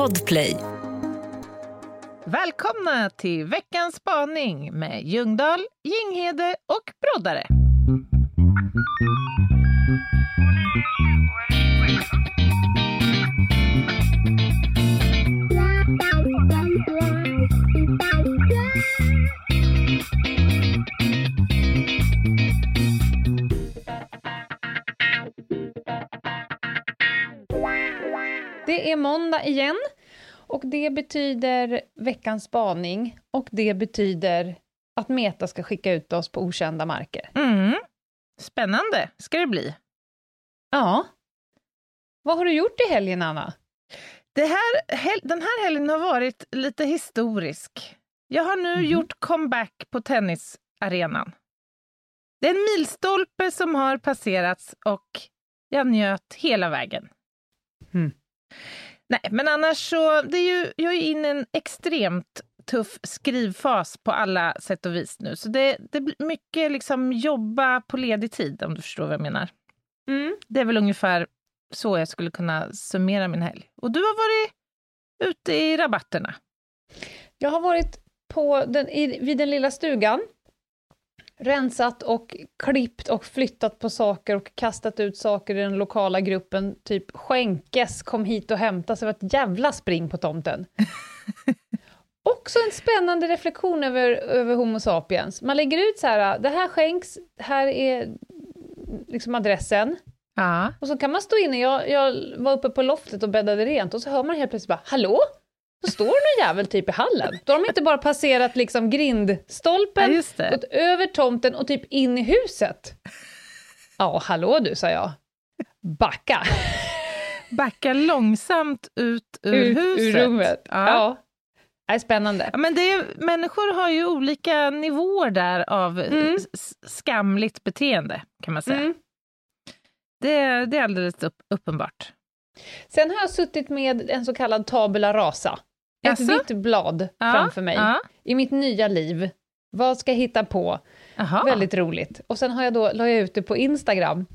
Podplay. Välkomna till veckans spaning med Ljungdahl, Ginghede och Broddare. Är måndag igen och det betyder veckans spaning och det betyder att Meta ska skicka ut oss på okända marker. Mm. Spännande ska det bli. Ja. Vad har du gjort i helgen, Anna? Det här, den här helgen har varit lite historisk. Jag har nu gjort comeback på tennisarenan. Det är en milstolpe som har passerats och jag njöt hela vägen. Mm. Nej, men annars så, det är ju, jag är inne i en extremt tuff skrivfas på alla sätt och vis nu. Så det, det blir mycket liksom jobba på ledig tid, om du förstår vad jag menar. Mm. Det är väl ungefär så jag skulle kunna summera min helg. Och du har varit ute i rabatterna. Jag har varit på den, i, vid den lilla stugan, rensat och klippt och flyttat på saker och kastat ut saker i den lokala gruppen. Typ skänkes, kom hit och hämta, så det var ett jävla spring på tomten. Också en spännande reflektion över, över Homo sapiens. Man lägger ut så här, det här skänks, här är liksom adressen. Ja. Och så kan man stå inne, jag, jag var uppe på loftet och bäddade rent och så hör man helt plötsligt bara ”Hallå?” Så står någon jävel typ i hallen. Då har de inte bara passerat liksom Ja, grindstolpen, det. gått över tomten och typ in i huset. Ja, hallå du, sa jag. Backa Backa långsamt ut ur ut huset. ur rummet. Ja. Ja. Det är spännande. Ja, men det är, människor har ju olika nivåer där av Mm. skamligt beteende, kan man säga. Mm. Det, det är alldeles upp, uppenbart. Sen har jag suttit med en så kallad tabula rasa. Ett Jaså? vitt blad Ja, framför mig. Ja. I mitt nya liv. Vad ska jag hitta på? Jaha. Väldigt roligt. Och sen har jag då, la jag ut det på Instagram.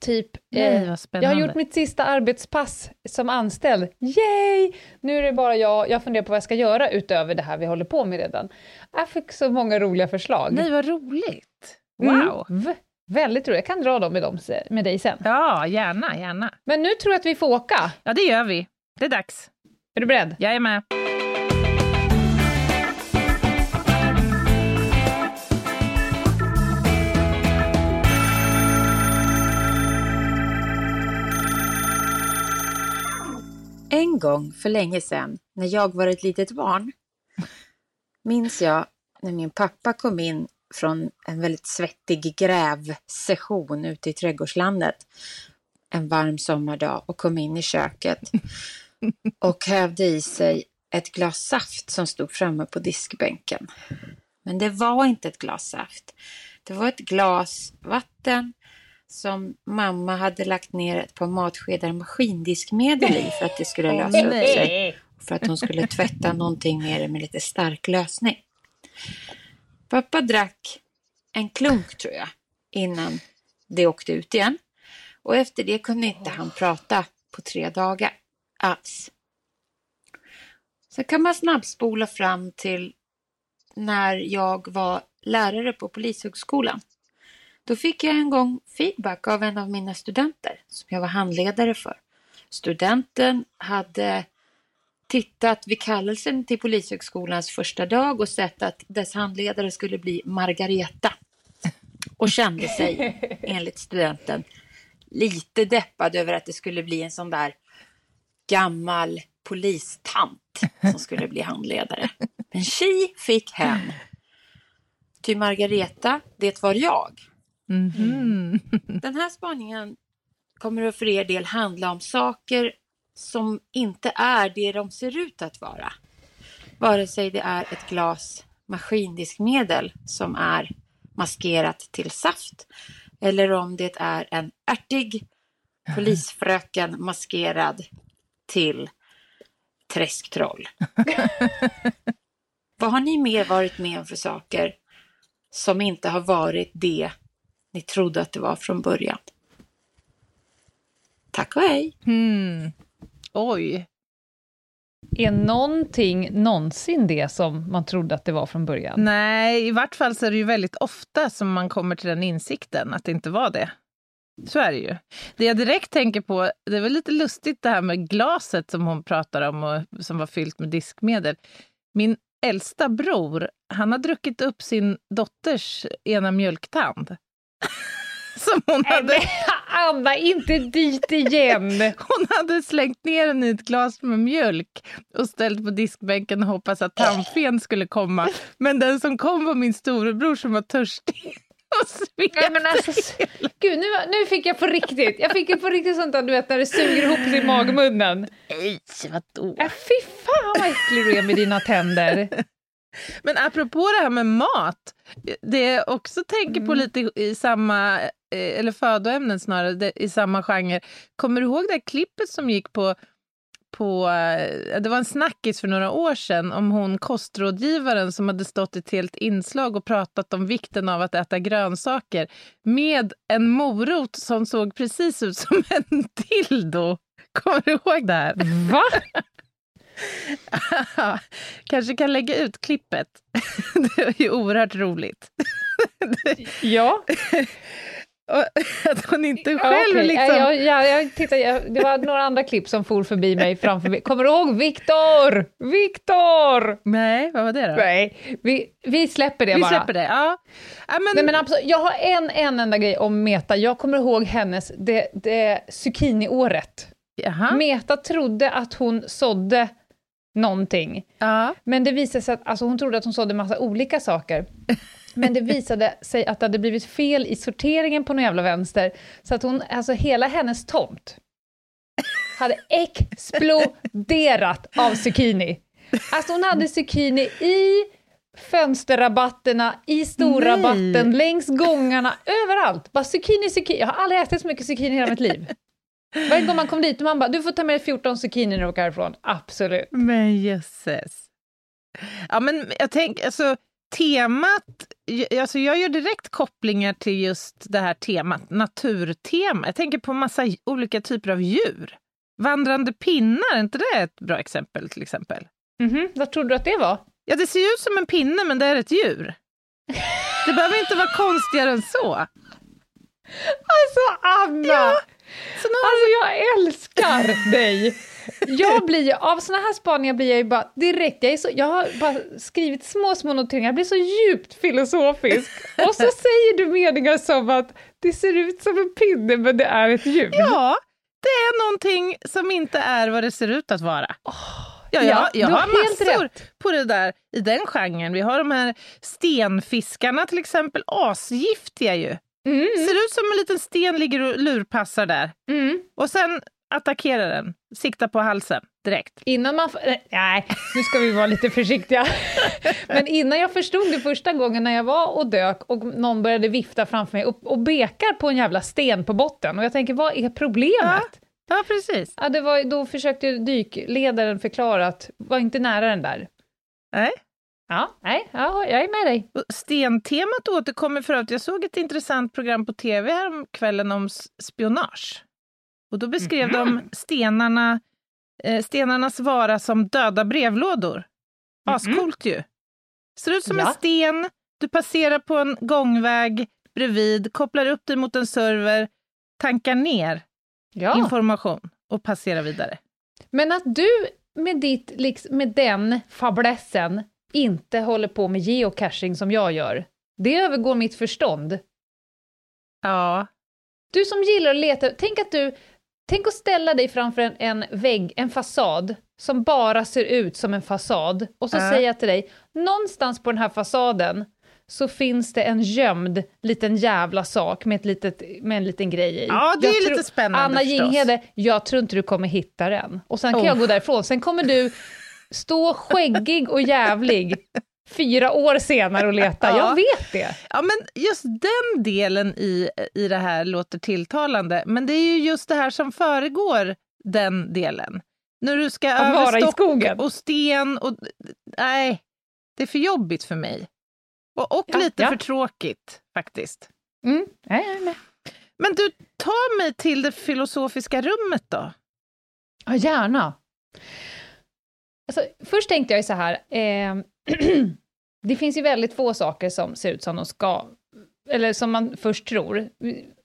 Typ, Nej, eh, jag har gjort mitt sista arbetspass som anställd. Yay! Nu är det bara jag, jag funderar på vad jag ska göra utöver det här vi håller på med redan. Jag fick så många roliga förslag. Nej, vad roligt. Mm. Wow. V- väldigt roligt. Jag kan dra dem med, dem med dig sen. Ja, gärna, gärna. Men nu tror jag att vi får åka. Ja, det gör vi. Det är dags. Är du beredd? Jag är med. En gång för länge sedan, när jag var ett litet barn, minns jag när min pappa kom in från en väldigt svettig grävsession ute i trädgårdslandet en varm sommardag och kom in i köket och hävde i sig ett glas saft som stod framme på diskbänken. Men det var inte ett glas saft. Det var ett glas vatten som mamma hade lagt ner ett par matskedar maskindiskmedel i för att det skulle lösa upp sig. För att hon skulle tvätta någonting med det med lite stark lösning. Pappa drack en klunk tror jag innan det åkte ut igen. Och efter det kunde inte han prata på tre dagar alls. Så kan man snabbspola fram till när jag var lärare på Polishögskolan. Då fick jag en gång feedback av en av mina studenter som jag var handledare för. Studenten hade tittat vid kallelsen till Polishögskolans första dag och sett att dess handledare skulle bli Margareta. Och kände sig, enligt studenten, lite deppad över att det skulle bli en sån där gammal polistant som skulle bli handledare. Men tji fick hen. Ty Margareta, det var jag. Mhm. Den här spaningen kommer att för er del handla om saker som inte är det de ser ut att vara. Vare sig det är ett glas maskindiskmedel som är maskerat till saft eller om det är en ärtig polisfröken maskerad till träsktroll. Vad har ni mer varit med om för saker som inte har varit det ni trodde att det var från början? Tack och hej! Hmm. Oj. Är någonting någonsin det som man trodde att det var från början? Nej, i vart fall så är det ju väldigt ofta som man kommer till den insikten att det inte var det. Så är det ju. Det jag direkt tänker på, det väl lite lustigt det här med glaset som hon pratar om och som var fyllt med diskmedel. Min äldsta bror, han har druckit upp sin dotters ena mjölktand. som hon Nej, hade, Anna, inte dit igen! hon hade slängt ner den i ett glas med mjölk och ställt på diskbänken och hoppats att tandfen skulle komma. Men den som kom var min storebror som var törstig. Nej, men alltså, gud, nu, nu fick jag på riktigt, jag fick på riktigt sånt där du vet när det suger ihop sig i magmunnen. Nej, vadå? Äh, fy fan vad äcklig du är med dina tänder. Men apropå det här med mat, det jag också tänker på Mm. lite i samma, eh, eller födoämnen snarare, i samma genre. Kommer du ihåg det här klippet som gick på, på eh, det var en snackis för några år sedan om hon kostrådgivaren som hade stått i ett helt inslag och pratat om vikten av att äta grönsaker med en morot som såg precis ut som en dildo. Kommer du ihåg det här? Va? Kanske kan lägga ut klippet. Det är ju oerhört roligt. Ja. Att hon inte Ja, själv okej. liksom... Ja, jag, jag, tittar, jag, det var några andra klipp som for förbi mig framför mig. Kommer du ihåg Viktor? Viktor! Nej, vad var det då? Nej, vi, vi släpper det Vi bara. släpper det. Ja. Ja, men, Nej, men absolut, jag har en, en enda grej om Meta. Jag kommer ihåg hennes, det, det zucchini-året. Jaha. Meta trodde att hon sådde någonting, Ja. men det visade sig att alltså, hon trodde att hon sådde massa olika saker. Men det visade sig att det hade blivit fel i sorteringen på någon jävla vänster, så att hon, alltså hela hennes tomt hade exploderat av zucchini. Alltså hon hade zucchini i fönsterrabatterna, i storrabatten, längs gångarna, överallt. Bara zucchini, zucchini. Jag har aldrig ätit så mycket zucchini i hela mitt liv. Varje gång man kom dit man bara, du får ta med dig 14 zucchini när du åker härifrån. Absolut. Men jösses. Ja, men jag tänker, alltså temat, alltså jag gör direkt kopplingar till just det här temat, naturtema. Jag tänker på massa olika typer av djur. Vandrande pinnar, är inte det ett bra exempel till exempel? Mhm, Vad trodde du att det var? Ja, det ser ut som en pinne, men det är ett djur. Det behöver inte vara konstigare än så. Alltså Anna! Nu Alltså jag älskar dig! Jag blir av såna här spaningar blir jag ju bara direkt, jag, är så, jag har bara skrivit små, små noteringar, jag blir så djupt filosofisk. Och så säger du meningar som att det ser ut som en pinne men det är ett djur. Ja, det är någonting som inte är vad det ser ut att vara. Ja, jag, ja, jag har massor rätt. på det där i den genren. Vi har de här stenfiskarna till exempel, asgiftiga ju. Mm, Ser ut som en liten sten ligger och lurpassar där. mm. Och sen attackerar den, siktar på halsen direkt. Innan man... Nej, nu ska vi vara lite försiktiga. Men innan jag förstod det första gången när jag var och dök och någon började vifta framför mig och, och bekar på en jävla sten på botten och jag tänker, vad är problemet? Ja, precis. Ja, det var, då försökte dykledaren förklara att var inte nära den där. Nej. Ja, nej, ja, jag är med dig. Stentemat återkommer för att jag såg ett intressant program på tv här kvällen om spionage. Och då beskrev de stenarna, eh, stenarnas vara som döda brevlådor. Ascoolt ju. Ser ut som en Ja. sten, du passerar på en gångväg bredvid, kopplar upp dig mot en server, tankar ner Ja. information och passerar vidare. Men att du med, ditt, liksom, med den fablessen inte håller på med geocaching som jag gör, det övergår mitt förstånd. Ja, Du som gillar att leta, tänk att du, tänk att ställa dig framför en, en vägg, en fasad, som bara ser ut som en fasad, och så Ja. säger jag till dig, någonstans på den här fasaden så finns det en gömd liten jävla sak med, ett litet, med en liten grej i. ja det är Jag tror- lite spännande Anna. Jinghede, jag tror inte du kommer hitta den. Och sen kan Oh. jag gå därifrån, sen kommer du stå skäggig och jävlig fyra år senare och leta. Ja. Jag vet det. Ja, men just den delen i, i det här låter tilltalande. Men det är ju just det här som föregår den delen. När du ska Att över vara i stock skogen. och sten och... Nej, det är för jobbigt för mig. Och, och Ja, lite ja. för tråkigt, faktiskt. Mm. Är med. Men du, ta mig till det filosofiska rummet då. Ja, gärna. Alltså, först tänkte jag ju så här, eh, det finns ju väldigt få saker som ser ut som de ska, eller som man först tror.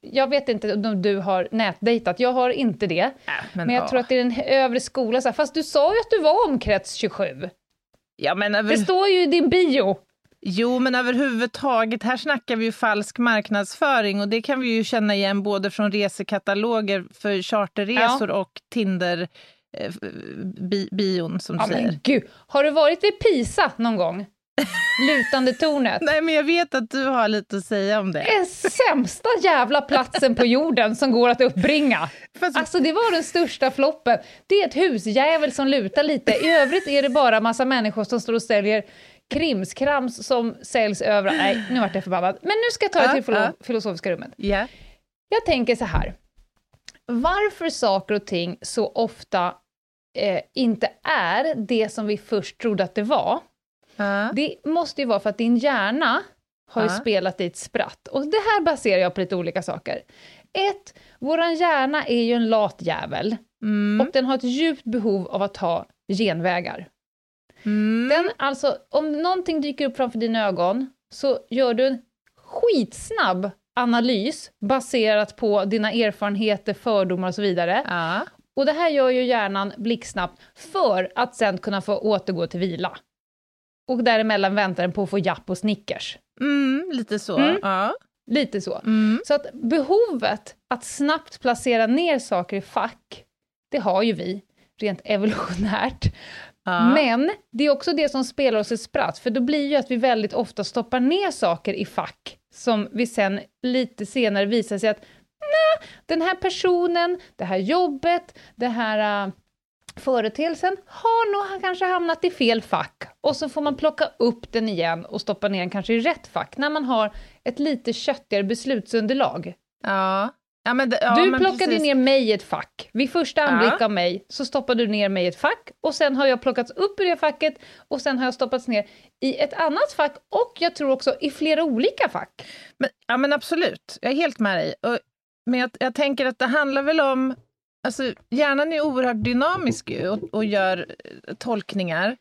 Jag vet inte om du har nätdejtat, jag har inte det. Äh, Men, jag tror att det är den övre skolan, så här, fast du sa ju att du var omkrets 27. Ja, men över... Det står ju i din bio. Jo, men överhuvudtaget, här snackar vi ju falsk marknadsföring och det kan vi ju känna igen både från resekataloger för charterresor Ja. och Tinder bi bion som du Ja, säger. men gud, har du varit vid Pisa någon gång? Lutande tornet. Nej, men jag vet att du har lite att säga om det. Den sämsta jävla platsen på jorden som går att uppbringa. Fast, Alltså det var den största floppen. Det är ett husjävel som lutar lite. I övrigt är det bara massa människor som står och säljer krimskrams som säljs överallt. Nej, nu vart jag förbannad. Men nu ska jag ta det till Ja, ja. filosofiska rummet. ja. Jag tänker så här. Varför saker och ting så ofta eh, inte är det som vi först trodde att det var, Ja. det måste ju vara för att din hjärna har ju Ja. spelat i ett spratt. Och det här baserar jag på lite olika saker. Ett, våran hjärna är ju en lat jävel Mm. och den har ett djupt behov av att ha genvägar. Mm. Den, alltså, om någonting dyker upp framför dina ögon så gör du en skitsnabb analys baserat på dina erfarenheter, fördomar och så vidare. Ja. Och det här gör ju hjärnan blixtsnabbt för att sen kunna få återgå till vila. Och däremellan väntar den på att få japp och Snickers. Mm, lite så. Mm. Ja. Lite så. Mm. Så att behovet att snabbt placera ner saker i fack, det har ju vi, rent evolutionärt. Ja. Men det är också det som spelar oss ett spratt, för då blir ju att vi väldigt ofta stoppar ner saker i fack, som vi sen lite senare visar sig att den här personen, det här jobbet, det här äh, företeelsen har nog kanske hamnat i fel fack. Och så får man plocka upp den igen och stoppa ner den kanske i rätt fack, när man har ett lite köttigare beslutsunderlag. Ja. Ja, men ja, du plockade precis. ner mig i ett fack. Vid första Ja. anblick av mig så stoppade du ner mig i ett fack och sen har jag plockats upp ur det facket och sen har jag stoppats ner i ett annat fack och jag tror också i flera olika fack. Men, ja, men absolut. Jag är helt med dig. Och, men jag, jag tänker att det handlar väl om... Alltså, hjärnan är oerhört dynamisk och, och gör eh, tolkningar.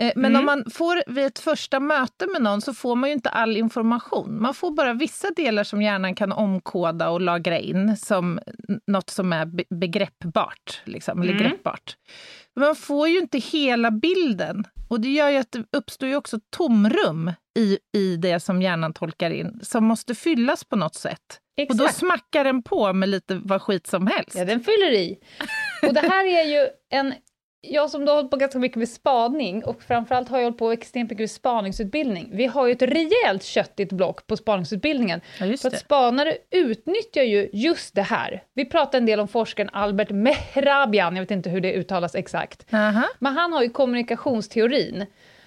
Eh, men Mm. om man får vid ett första möte med någon så får man ju inte all information. Man får bara vissa delar som hjärnan kan omkoda och lagra in som något som är be- begreppbart. Liksom, Mm. greppbart. Man får ju inte hela bilden. Och det gör ju att det uppstår ju också tomrum i, i det som hjärnan tolkar in, som måste fyllas på något sätt. Och då smackar den på med lite vad skit som helst. Ja, den fyller i. Och det här är ju en... Jag som då har hållit på ganska mycket med spaning och framförallt har jag hållit på extremt mycket med spaningsutbildning. Vi har ju ett rejält köttigt block på spaningsutbildningen. Ja, För att spanare utnyttjar ju just det här. Vi pratar en del om forskaren Albert Mehrabian, jag vet inte hur det uttalas exakt. Aha. Men han har ju kommunikationsteorin.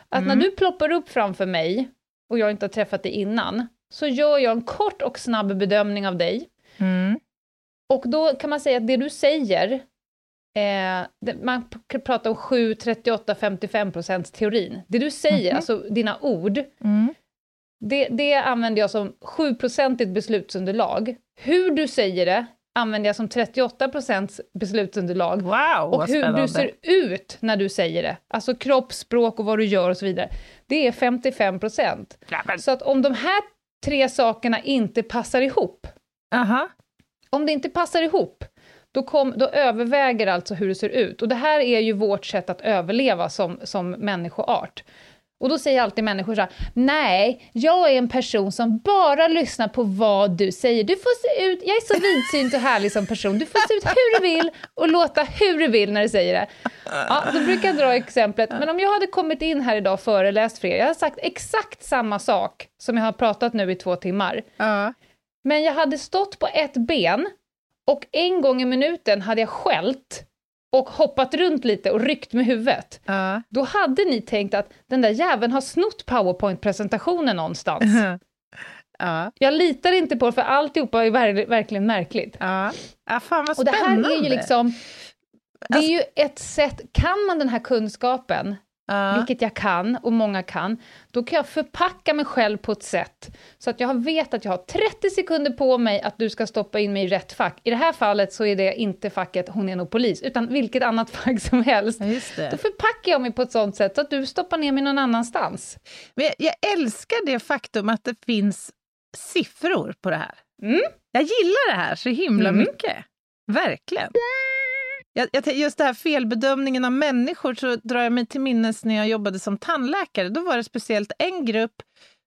Att när Mm. du ploppar upp framför mig, och jag inte har träffat dig innan, så gör jag en kort och snabb bedömning av dig. Mm. Och då kan man säga att det du säger, eh, man pratar om 7, 38, 55 procents teorin. Det du säger, Mhm. alltså dina ord, Mm. det, det använder jag som 7-procentigt beslutsunderlag. Hur du säger det använder jag som 38 procents beslutsunderlag. Wow, Och hur spännande. du ser ut när du säger det, alltså kroppsspråk och vad du gör och så vidare, det är 55 procent. Så att om de här tre sakerna inte passar ihop, Aha. om det inte passar ihop, då, kom, då överväger alltså hur det ser ut. Och det här är ju vårt sätt att överleva som, som människoart. Och då säger alltid människor så här, nej, jag är en person som bara lyssnar på vad du säger. Du får se ut, jag är så vidsynt och härlig som person, du får se ut hur du vill och låta hur du vill när du säger det. Ja, då brukar jag dra exemplet, men om jag hade kommit in här idag och föreläst för er, jag har sagt exakt samma sak som jag har pratat nu i två timmar, Ja. men jag hade stått på ett ben och en gång i minuten hade jag skällt och hoppat runt lite och ryckt med huvudet. Ja. Då hade ni tänkt att den där jäveln har snott powerpoint-presentationen någonstans. Ja. Jag litar inte på det, för alltihopa är ver- verkligen märkligt. Ja. ja, fan vad Och det spännande. här är ju liksom... Det är ju ett sätt, kan man den här kunskapen, Ja. vilket jag kan och många kan, då kan jag förpacka mig själv på ett sätt så att jag vet att jag har 30 sekunder på mig att du ska stoppa in mig i rätt fack. I det här fallet så är det inte facket hon är nog polis, utan vilket annat fack som helst. Just Då det. förpackar jag mig på ett sånt sätt så att du stoppar ner mig någon annanstans. Men jag, jag älskar det faktum att det finns siffror på det här. Mm. Jag gillar det här så himla Mm. mycket. Verkligen. Jag, just det här felbedömningen av människor så drar jag mig till minnes när jag jobbade som tandläkare. Då var det speciellt en grupp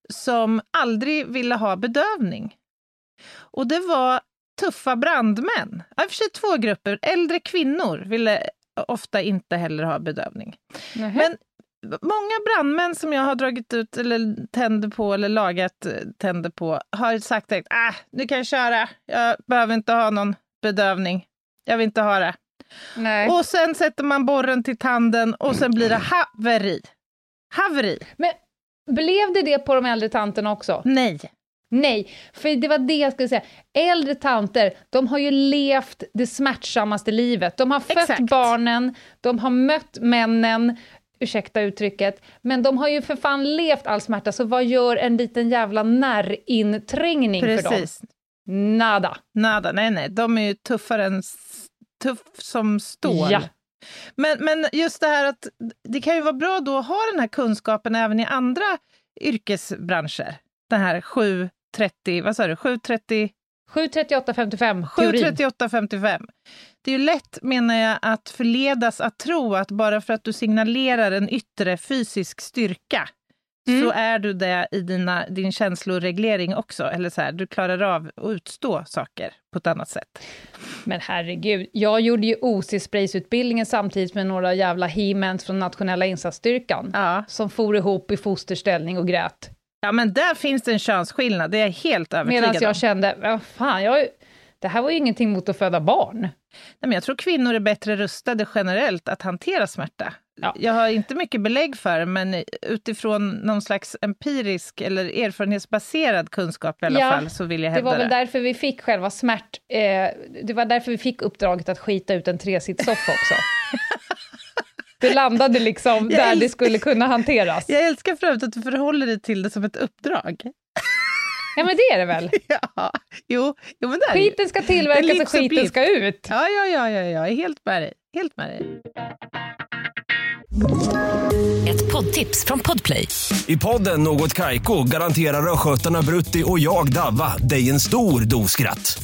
som aldrig ville ha bedövning. Och det var tuffa brandmän. I och för sig två grupper. Äldre kvinnor ville ofta inte heller ha bedövning. Men många brandmän som jag har dragit ut eller tänder på eller lagat eh, tänder på har sagt att ah, du kan köra, jag behöver inte ha någon bedövning. Jag vill inte ha det. Nej. Och sen sätter man borren till tanden och sen blir det haveri. Haveri. Men blev det det på de äldre tanterna också? Nej. Nej, för det var det jag skulle säga. Äldre tanter, de har ju levt det smärtsammaste livet. De har fött Exakt. barnen, de har mött männen, ursäkta uttrycket, men de har ju för fan levt all smärta, så vad gör en liten jävla närinträngning för dem? Precis. Nada. Nada. Nej, nej. De är ju tuffare än tuff som stål. Ja. Men, men just det här att det kan ju vara bra då att ha den här kunskapen även i andra yrkesbranscher. Den här 730, vad sa du, 730 73855 teorin. 73855. Det är ju lätt, menar jag, att förledas att tro att bara för att du signalerar en yttre fysisk styrka Mm. så är du det i dina, din känsloreglering också. Eller så här, du klarar av att utstå saker på ett annat sätt. Men herregud, jag gjorde ju OC-spraysutbildningen samtidigt med några jävla he från nationella insatsstyrkan, Ja. som for ihop i fosterställning och grät. ja, men där finns det en könsskillnad. Det är jag helt övertygad Medan om. jag kände, vad fan, jag, det här var ju ingenting mot att föda barn. Nej, men jag tror kvinnor är bättre rustade generellt att hantera smärta. Ja. Jag har inte mycket belägg för det, men utifrån någon slags empirisk eller erfarenhetsbaserad kunskap i alla Ja, fall så vill jag Det hävda var det. väl därför vi fick själva smärt... Eh, det var därför vi fick uppdraget att skita ut en tresitssoffa också. Det landade liksom Jag där det skulle kunna hanteras. Jag älskar för övrigt att du förhåller dig till det som ett uppdrag. Ja, men det är det väl? Ja, jo, jo men det är det ju. Skiten ska tillverkas och skiten ska ut. Ja, ja, ja, ja, jag är helt med dig. Helt med dig. Ett poddtips från Podplay. I podden Något Kaiko garanterar östgötarna Brutti och jag, Davva, dig en stor dos skratt.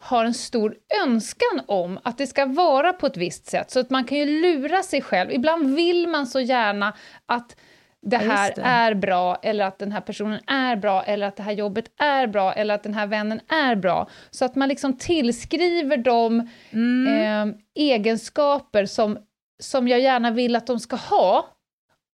har en stor önskan om att det ska vara på ett visst sätt, så att man kan ju lura sig själv. Ibland vill man så gärna att det här det. är bra, eller att den här personen är bra, eller att det här jobbet är bra, eller att den här vännen är bra. Så att man liksom tillskriver dem Mm. eh, egenskaper som, som jag gärna vill att de ska ha.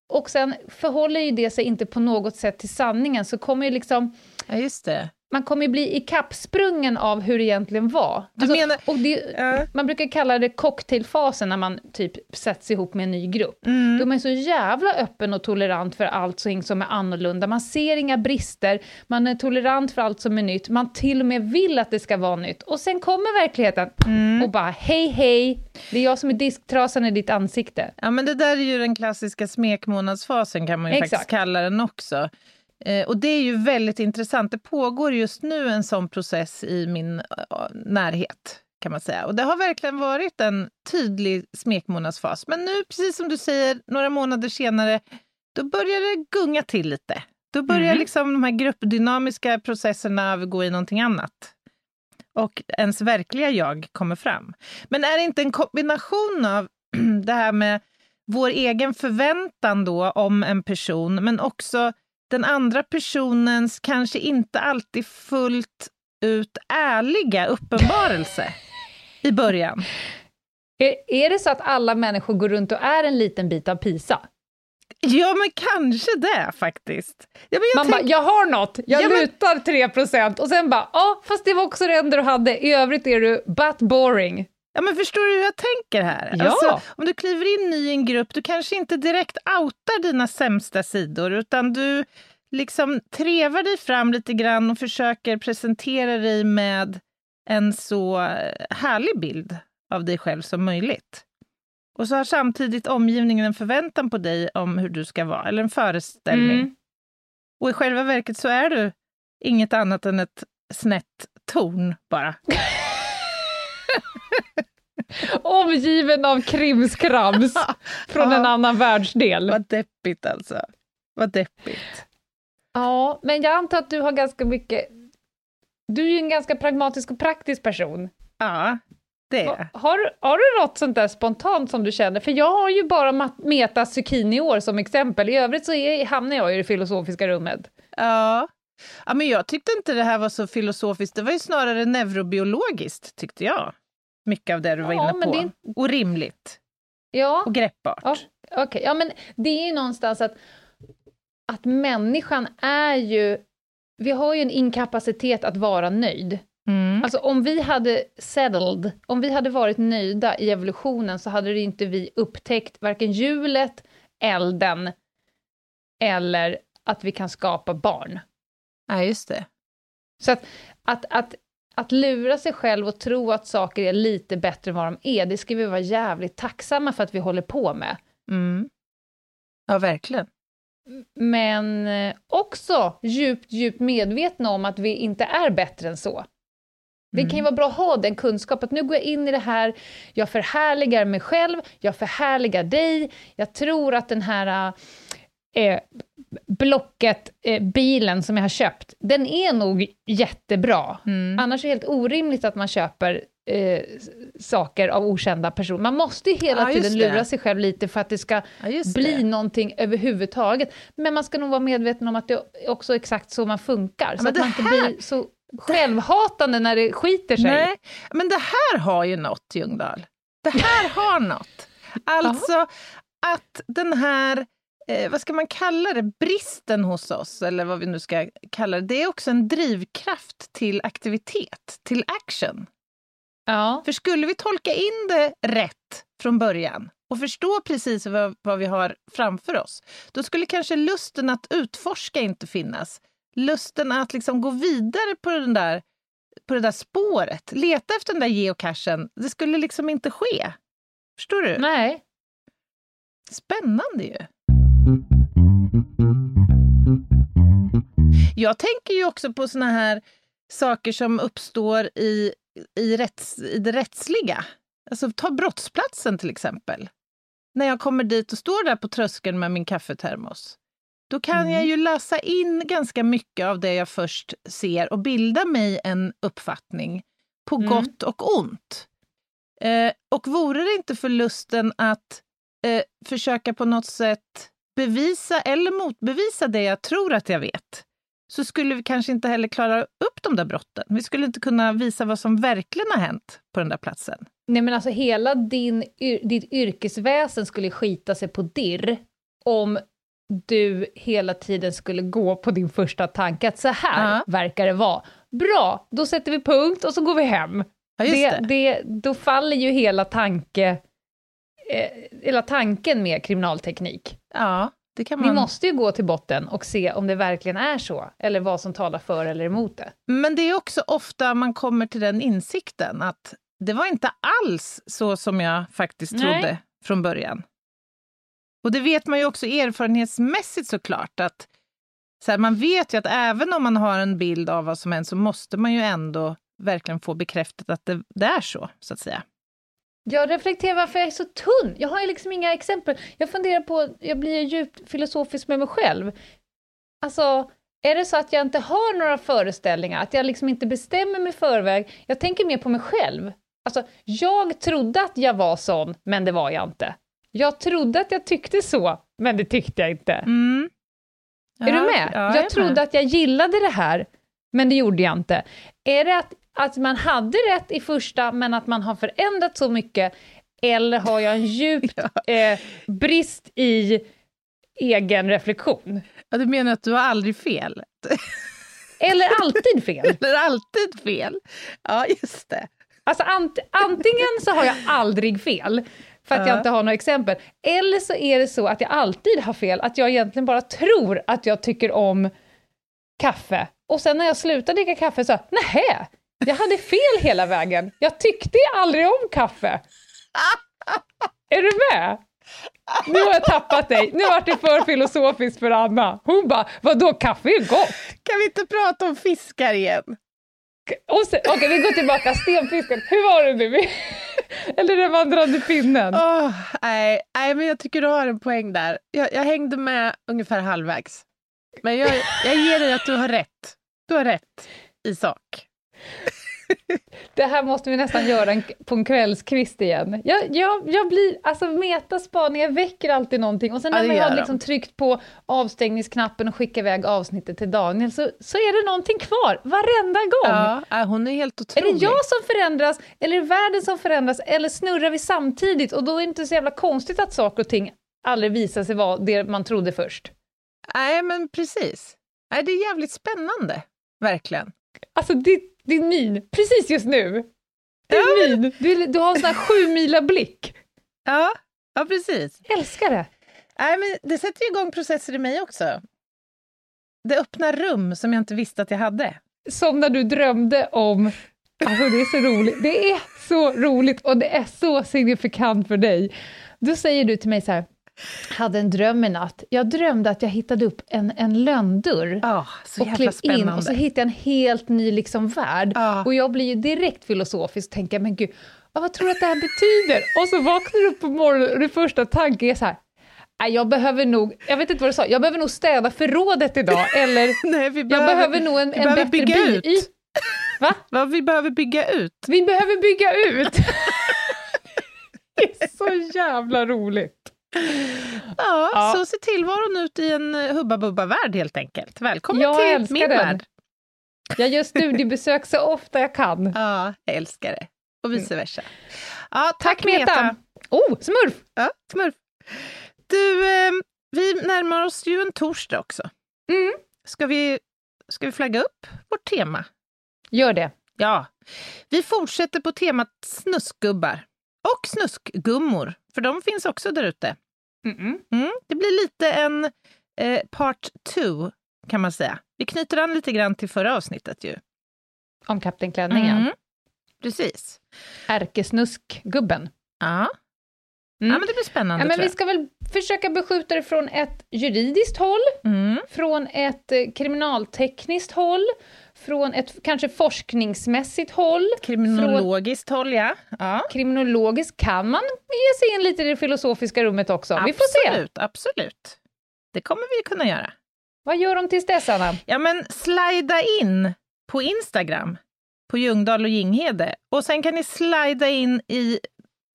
Och sen förhåller ju det sig inte på något sätt till sanningen, så kommer ju liksom ja, just det. Man kommer bli ikappsprungen av hur det egentligen var. Du menar- och det, Ja. Man brukar kalla det cocktailfasen när man typ sätts ihop med en ny grupp. Mm. Då är man så jävla öppen och tolerant för allt som är annorlunda. Man ser inga brister, man är tolerant för allt som är nytt, man till och med vill att det ska vara nytt. Och sen kommer verkligheten Mm. och bara hej hej, det är jag som är disktrasan i ditt ansikte. Ja, men det där är ju den klassiska smekmånadsfasen kan man ju Exakt. faktiskt kalla den också. Eh, och det är ju väldigt intressant. Det pågår just nu en sån process i min eh, närhet kan man säga. Och det har verkligen varit en tydlig smekmånadsfas. Men nu, precis som du säger, några månader senare, då börjar det gunga till lite. Då börjar Mhm. liksom de här gruppdynamiska processerna övergå i någonting annat. Och ens verkliga jag kommer fram. Men är det inte en kombination av det här med vår egen förväntan då om en person, men också den andra personens kanske inte alltid fullt ut ärliga uppenbarelse i början. Är, är det så att alla människor går runt och är en liten bit av Pisa? Ja, men kanske det faktiskt. Ja, Man bara, jag har något, jag Ja, lutar 3% och sen bara, ja, fast det var också det enda du hade, i övrigt är du but boring. Ja, men förstår du hur jag tänker här? Ja. Alltså, om du kliver in ny i en grupp, du kanske inte direkt outar dina sämsta sidor, utan du liksom trevar dig fram lite grann och försöker presentera dig med en så eh, härlig bild av dig själv som möjligt. Och så har samtidigt omgivningen en förväntan på dig om hur du ska vara, eller en föreställning. Mm. Och i själva verket så är du inget annat än ett snett torn bara. Omgiven av krimskrams från en annan världsdel. Vad deppigt alltså. Vad deppigt. Ja, men jag antar att du har ganska mycket... Du är ju en ganska pragmatisk och praktisk person. Ja, det är jag. Ha- Har, har du något sånt där spontant som du känner? För jag har ju bara Meta zucchini-år som exempel. I övrigt så är, hamnar jag i det filosofiska rummet. Ja. ja, men jag tyckte inte det här var så filosofiskt. Det var ju snarare neurobiologiskt, tyckte jag. Mycket av det du var Ja, inne på. det- Och rimligt. Ja, Och greppbart. Ja, okej. Ja, men det är ju någonstans att, att människan är ju... Vi har ju en inkapacitet att vara nöjd. Mm. Alltså om vi hade settled, om vi hade varit nöjda i evolutionen så hade det inte vi upptäckt varken hjulet, elden eller att vi kan skapa barn. Ja, just det. Så att, att, att, att lura sig själv och tro att saker är lite bättre än vad de är, det ska vi vara jävligt tacksamma för att vi håller på med. Mm. Ja, verkligen. Men eh, också djupt, djupt medvetna om att vi inte är bättre än så. Det kan ju vara bra att ha den kunskap att nu går jag in i det här, jag förhärligar mig själv, jag förhärligar dig, jag tror att den här eh, Blocket, eh, bilen som jag har köpt, den är nog jättebra. Mm. Annars är det helt orimligt att man köper eh, saker av okända personer. Man måste ju hela Ja, tiden det. lura sig själv lite för att det ska Ja, bli det. någonting överhuvudtaget. Men man ska nog vara medveten om att det är också exakt så man funkar. så men att man inte här- blir så självhatande när det skiter sig. Nej, men det här har ju något, Ljungdahl. Det här har något. Alltså att den här, eh, vad ska man kalla det, bristen hos oss, eller vad vi nu ska kalla det, det är också en drivkraft till aktivitet, till action. Ja. För skulle vi tolka in det rätt från början och förstå precis vad, vad vi har framför oss, då skulle kanske lusten att utforska inte finnas. Lusten att liksom gå vidare på, den där, på det där spåret, leta efter den där geocachen, det skulle liksom inte ske. Förstår du? Nej. Spännande ju. Jag tänker ju också på såna här saker som uppstår i, i, rätts, i det rättsliga. Alltså ta brottsplatsen till exempel. När jag kommer dit och står där på tröskeln med min kaffetermos. Då kan jag ju läsa in ganska mycket av det jag först ser och bilda mig en uppfattning på Mm. gott och ont. Eh, och vore det inte för lusten att eh, försöka på något sätt bevisa eller motbevisa det jag tror att jag vet, så skulle vi kanske inte heller klara upp de där brotten. Vi skulle inte kunna visa vad som verkligen har hänt på den där platsen. Nej men alltså hela din, ditt yrkesväsen skulle skita sig på dirr om du hela tiden skulle gå på din första tanke att så här Ja. verkar det vara. Bra, då sätter vi punkt och så går vi hem. Ja, det, det. det, då faller ju hela, tanke, eh, hela tanken med kriminalteknik. Ja, det kan Vi man. måste ju gå till botten och se om det verkligen är så, eller vad som talar för eller emot det. Men det är också ofta man kommer till den insikten att det var inte alls så som jag faktiskt Nej. trodde från början. Och det vet man ju också erfarenhetsmässigt såklart, att så här, man vet ju att även om man har en bild av vad som hänt så måste man ju ändå verkligen få bekräftat att det, det är så, så att säga. Jag reflekterar varför jag är så tunn. Jag har ju liksom inga exempel. Jag funderar på, jag blir djupt filosofisk med mig själv. Alltså, är det så att jag inte har några föreställningar, att jag liksom inte bestämmer mig i förväg? Jag tänker mer på mig själv. Alltså, jag trodde att jag var sån, men det var jag inte. Jag trodde att jag tyckte så, men det tyckte jag inte. Mm. Är du med? Ja, jag är trodde med. att jag gillade det här, men det gjorde jag inte. Är det att, att man hade rätt i första, men att man har förändrat så mycket, eller har jag en djup eh, brist i egen reflektion. Ja, du menar att du har aldrig fel? Eller alltid fel. Eller alltid fel? Ja, just det. Alltså ant antingen så har jag aldrig fel, för att Ja. jag inte har några exempel, eller så är det så att jag alltid har fel, att jag egentligen bara tror att jag tycker om kaffe. Och sen när jag slutar dricka kaffe så, nähä, jag hade fel hela vägen. Jag tyckte aldrig om kaffe. Är du med? Nu har jag tappat dig. Nu vart det för filosofiskt för Anna. Hon bara, vadå, kaffe är gott? Kan vi inte prata om fiskar igen? Okej, vi går tillbaka. Stenfisken, hur var det nu? Eller den vandrande pinnen. Nej, nej, men jag tycker du har en poäng där. Jag, jag hängde med ungefär halvvägs. Men jag, jag ger dig att du har rätt. Du har rätt i sak. Det här måste vi nästan göra en, på en kvällskvist igen. Jag, jag, jag blir, alltså metaspaningar väcker alltid någonting och sen när det man har liksom tryckt på avstängningsknappen och skickat iväg avsnittet till Daniel så, så är det någonting kvar varenda gång. Ja, äh, hon är helt Är otrolig. det jag som förändras, eller är det världen som förändras, eller snurrar vi samtidigt? Och då är det inte så jävla konstigt att saker och ting aldrig visar sig vara det man trodde först. Nej, men precis. Nej, det är jävligt spännande. Verkligen. Alltså din, din min, precis just nu. Din min, du, du har en sån här sju mila blick. Ja, ja precis. Älskar det. Nej, men det sätter ju igång processer i mig också. Det öppnar rum som jag inte visste att jag hade. Som när du drömde om... Alltså det är så roligt. Det är så roligt och det är så signifikant för dig. Då säger du till mig så här, hade en dröm i natt. Jag drömde att jag hittade upp en, en lönndörr. Så och klev in och så hittade jag en helt ny liksom värld. Ja. Och jag blir ju direkt filosofisk och tänker, men gud, vad tror du att det här betyder? Och så vaknar du upp på morgonen och det första tanken är så här, "Nej, jag behöver nog, jag vet inte vad du sa, jag behöver nog städa förrådet idag, eller Nej, vi jag behöver nog en, vi en behöver bättre bygga ut. Va? Va, vi behöver bygga ut. Vi behöver bygga ut! det är så jävla roligt. Ja, Ja. så ser tillvaron ut i en eh, Hubba Bubba-värld helt enkelt. Välkommen Jag till min den. värld. Jag gör studiebesök så ofta jag kan. Ja, jag älskar det. Och vice versa. Ja, tack, Tack Meta! Oh, smurf! Ja, smurf. Du, eh, vi närmar oss ju en torsdag också. Mm. Ska, vi, ska vi flagga upp vårt tema? Gör det. Ja. Vi fortsätter på temat snuskgubbar. Och snuskgummor, för de finns också där ute. Mm. Det blir lite en eh, part two, kan man säga. Vi knyter an lite grann till förra avsnittet ju. Om Kapten Klänningen. Mm. Precis. Ärkesnuskgubben. Ja. Mm. ja, men det blir spännande Ja, men vi ska väl försöka beskjuta det från ett juridiskt håll, Mm. från ett eh, kriminaltekniskt håll, från ett kanske forskningsmässigt håll. Kriminologiskt håll, ja. ja. Kriminologiskt kan man ge sig in lite i det filosofiska rummet också. Vi får se. Absolut, absolut. Det kommer vi kunna göra. Vad gör de tills dess, Anna? Ja, men slida in på Instagram, på Ljungdahl och Ginghede. Och sen kan ni slida in i,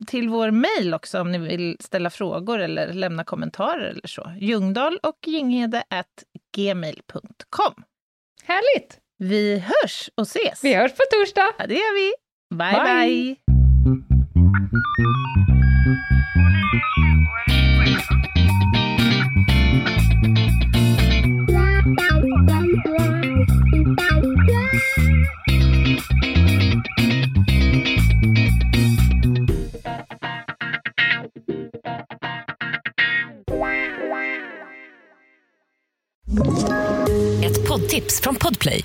till vår mejl också om ni vill ställa frågor eller lämna kommentarer eller så. Ljungdahl och Ginghede at gmail.com. Härligt! Vi hörs och ses! Vi hörs på torsdag! Ja, det gör vi. Bye, Bye. bye. Ett poddtips från Podplay.